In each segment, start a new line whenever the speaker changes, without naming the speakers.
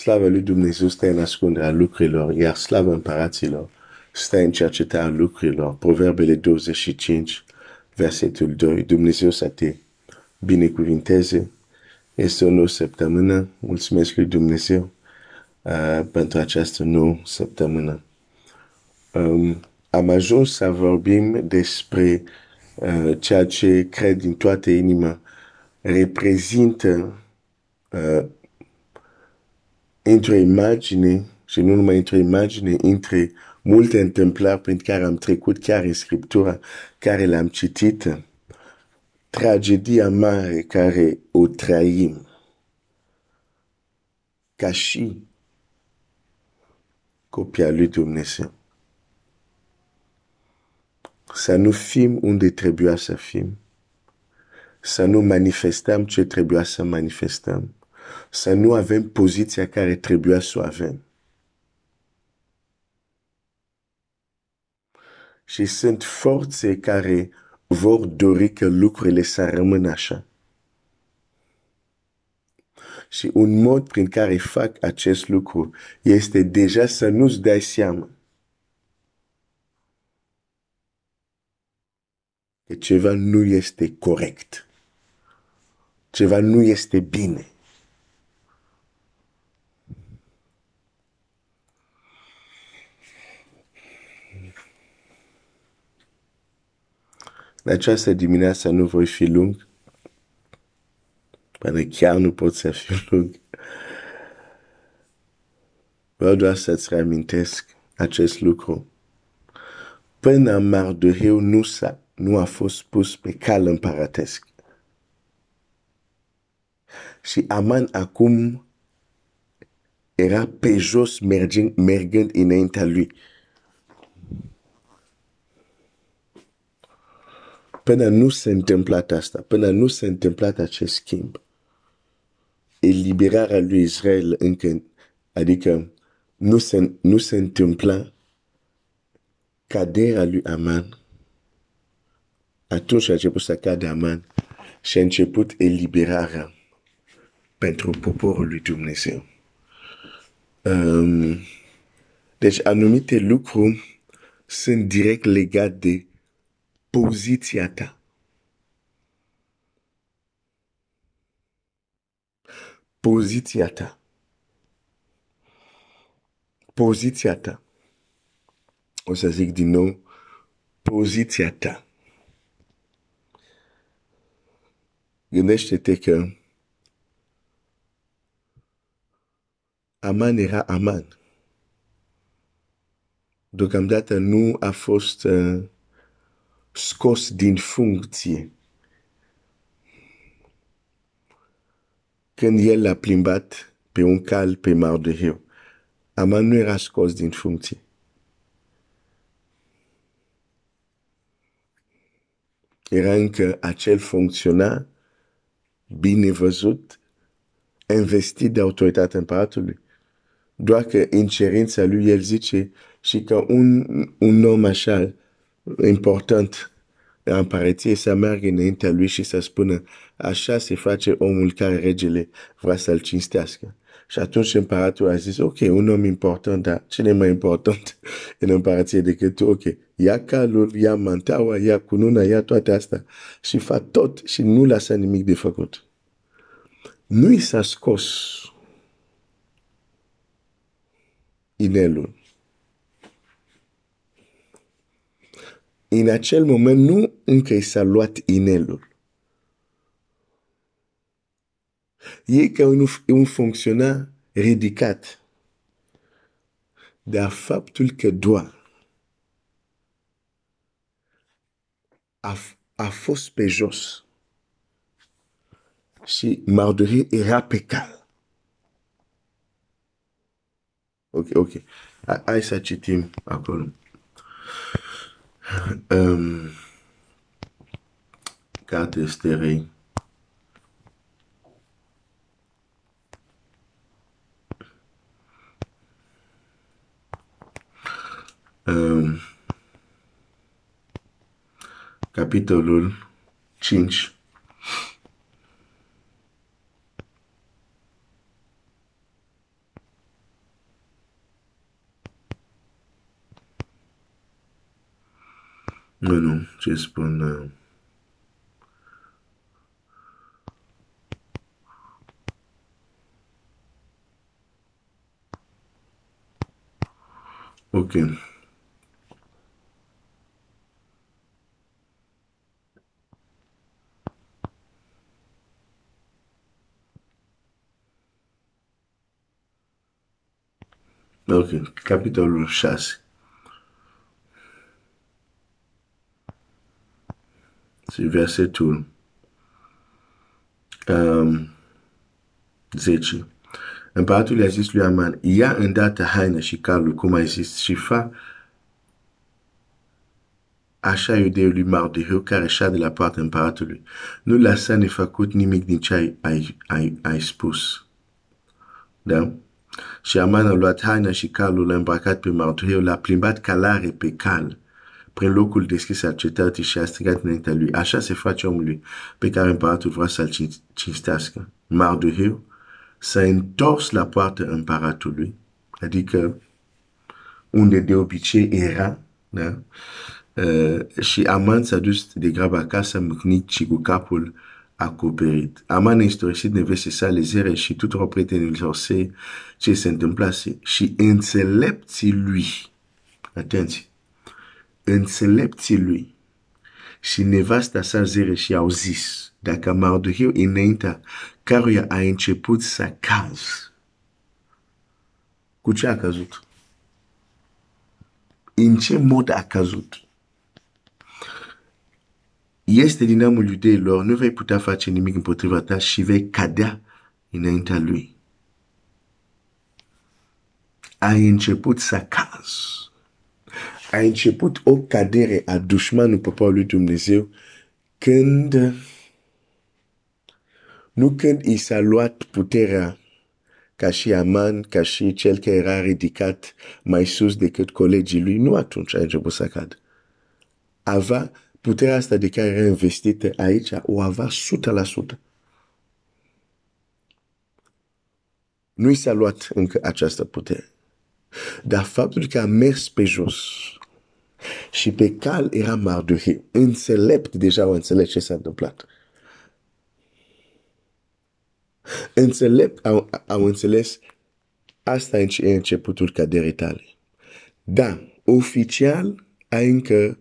Slavă lui Dumnezeu stă în ascunderea lucrurilor, iar slavă împăraților stă în cercetarea lucrurilor. Proverbele 25, versetul 2. Dumnezeu să te binecuvinteze. Este o nouă săptămână. Mulțumesc lui Dumnezeu uh, pentru această nouă săptămână. Um, am ajuns să vorbim despre uh, ceea ce cred din toată inima reprezintă uh, într-o imagine și nu numai într-o imagine, între multe întâmplări prin care am trecut chiar în Scriptura, care le-am citit, tragedia mare care o trăim. Ca și copia lui Dumnezeu. Să nu fim unde trebuia să fim, să nu manifestăm ce trebuia să manifestăm, să nu avem poziția care trebuia să o avem. Și sunt forțe care vor dori că lucrurile să rămână așa. Și un mod prin care fac acest lucru este deja să nu-ți dai seama că ceva nu este corect. Ceva nu este bine. În această dimineață nu voi fi lung, pentru chiar nu pot să fiu lung. Vreau doar să-ți reamintesc acest lucru. Până Mardoheu nu, s-a, nu a fost pus pe cal împăratesc. Și Aman acum era pe jos mergând, mergând înaintea lui. Până nu se întâmplat asta, până nu se întâmplat acest schimb, eliberarea lui Israel încă, adică nu se, nu se întâmpla caderea lui Aman, atunci a început să cade Aman și a început eliberarea pentru poporul lui Dumnezeu. Um, deci anumite lucruri sunt direct legate de poziția ta. Poziția ta. Poziția ta. O să zic din nou, poziția ta. Gândește-te că Aman era Aman. Deocamdată nu a fost uh, scos din funcție. Când el l-a plimbat pe un cal pe Mardoheu, Aman nu era scos din funcție. Era încă acel funcționar bine văzut, investit de autoritatea împăratului. Doar că în cerința lui el zice și că un, un om așa important împărăție să meargă înaintea lui și să spună așa se face omul care regele vrea să-l cinstească. Și atunci împăratul a zis, ok, un om important, dar cine mai important în împărăție decât tu? Ok, ia calul, ia mantaua, ia cununa, ia toate astea și fa tot și nu lasă nimic de făcut. Nu i s-a scos inelul. În acel moment nu încă i s-a luat inelul. E ca un, un funcționar ridicat. Dar faptul că doar a, a fost pe jos și Mardorie era pe cal. Ok, ok. Hai să citim acolo. Um, carte Esterei. Um, capitolul 5 Nu, nu, ce spun... Uh... Ok. Ok, capitolul 6. Versetul um, 10. Împăratul i-a zis lui Aman, ia îndată haina și calul, cum ai zis, și fa așa iudeului Mardoheu care șade la poarta împăratului. Nu lăsa nefăcut nimic din ce ai, ai, ai, ai spus. Da? Și Aman a luat haina și calul, l-a îmbrăcat pe Mardoheu, l-a plimbat calare pe cal prin locul deschis al cetății și a strigat înaintea lui. Așa se face omului pe care împăratul vrea să-l cinstească. Mardoheu s-a întors la poartă împăratului, adică unde de obicei era, da? Uh, și Aman s-a dus de grab acasă, mâcnit și cu capul acoperit. Aman a istorisit neveste sale zere și tuturor prietenilor săi ce se întâmplase. Și înțelepții lui, atenție, înțelepții lui și nevasta sa zere și au zis, dacă Mardoheu înaintea căruia a început să caz, cu ce a căzut? În ce mod a căzut? Este din amul iudeilor, nu vei putea face nimic împotriva ta și vei cadea înaintea lui. Ai început să cazi a început o cadere a dușmanul poporului Dumnezeu când nu când i s-a luat puterea ca și Aman, ca și cel care era ridicat mai sus decât colegii lui, nu atunci a început să cadă. Avea puterea asta de care era investită aici, o avea 100%. Nu i s-a luat încă această putere. Dar faptul că a mers pe jos, și pe cal era Mardoheu. Înțelept deja au înțeles ce s-a întâmplat. Înțelept au, au înțeles asta e începutul caderii tale. Da, oficial ai încă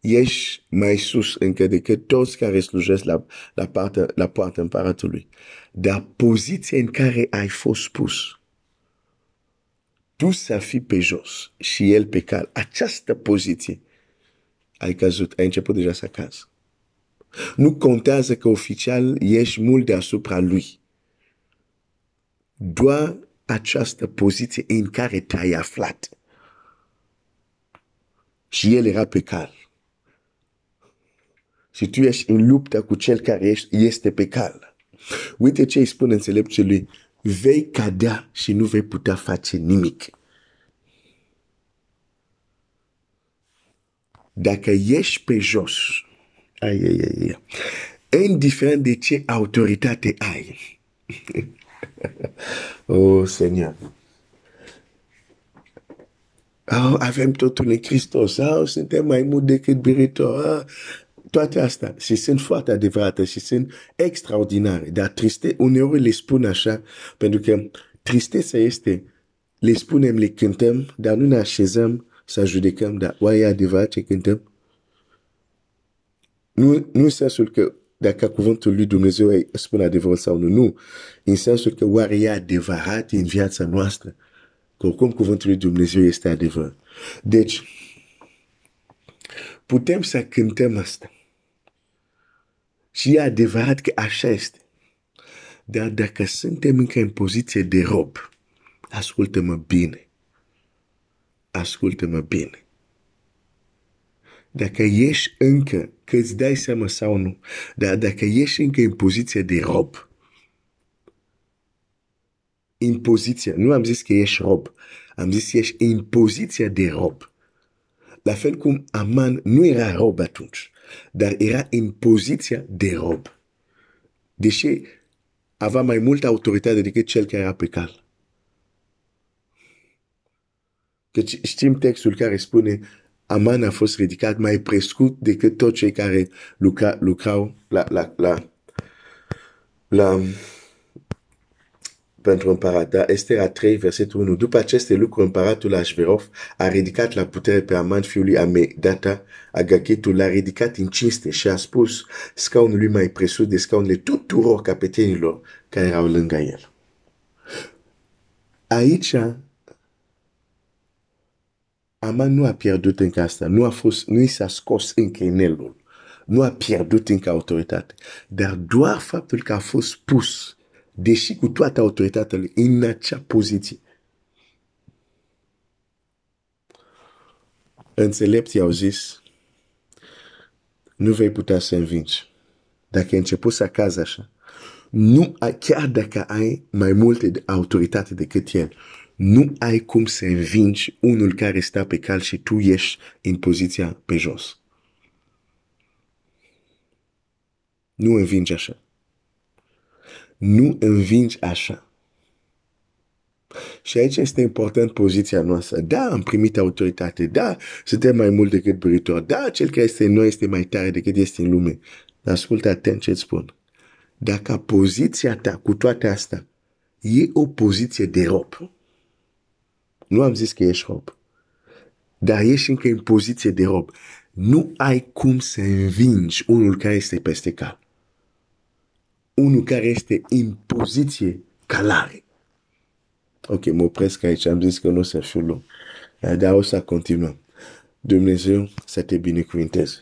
ești mai sus încă decât toți care slujesc la, la, poartă, la poartă împăratului. Dar poziția în care ai fost pus, tu să fii pe jos și el pe cal, această poziție, ai căzut, ai început deja să cazi. Nu contează că oficial ești mult deasupra lui. Doar această poziție în care te-ai aflat. Și el era pe cal. Și tu ești în luptă cu cel care este pe cal. Uite ce îi spune înțeleptului vei cadea și nu vei putea face nimic. Dacă ești pe jos, ai, ai, ai, indiferent de ce autoritate ai, oh, Seigneur, oh, avem totul în Hristos, oh, suntem mai mult decât biritor, oh, toate astea și sunt foarte adevărate și sunt extraordinare, dar triste, uneori le spun așa, pentru că tristețea este, le spunem, le cântăm, dar nu ne așezăm să judecăm, dar oare e adevărat ce cântăm? Nu, nu în sensul că dacă cuvântul lui Dumnezeu spune adevărul sau nu, nu. În sensul că oare e adevărat în viața noastră? Că oricum cuvântul lui Dumnezeu este adevăr. Deci, putem să cântăm asta. Și e adevărat că așa este. Dar dacă suntem încă în poziție de rob, ascultă-mă bine. Ascultă-mă bine. Dacă ești încă, că îți dai seama sau nu, dar dacă ești încă în poziție de rob, în poziție, nu am zis că ești rob, am zis că ești în poziția de rob. La fel cum Aman nu era rob atunci dar era în poziția de rob. Deși avea mai multă autoritate decât cel care era pe cal. Că știm textul care spune Aman a fost ridicat mai prescut decât toți cei care lucra, lucrau la, la, la, la, pentru împărat. Da? Estera 3, versetul 1. După aceste lucruri, împăratul Ashverov a ridicat la putere pe Aman, fiul lui Data, Agachetul, l-a ridicat în cinste și a spus scaunul lui mai presus de scaunele tuturor capetenilor care erau lângă el. Aici, Aman nu a pierdut încă asta, nu a fost, nu i s-a scos încă inelul, nu a pierdut încă autoritate, dar doar faptul că a fost pus deși cu toată autoritatea lui, în acea poziție. Înțelepții au zis, nu vei putea să învingi. Dacă ai început să cazi așa, nu ai, chiar dacă ai mai multe de autoritate decât el, nu ai cum să învingi unul care stă pe cal și tu ești în poziția pe jos. Nu învingi așa nu învingi așa. Și aici este important poziția noastră. Da, am primit autoritate. Da, suntem mai mult decât băritori. Da, cel care este în noi este mai tare decât este în lume. Dar ascultă atent ce îți spun. Dacă poziția ta cu toate astea e o poziție de rob, nu am zis că ești rob, dar ești încă în poziție de rob, nu ai cum să învingi unul care este peste cap unul care este în poziție calare. Ok, mă opresc aici, am zis că nu o să fiu lung. Dar o să continuăm. Dumnezeu să te binecuvinteze.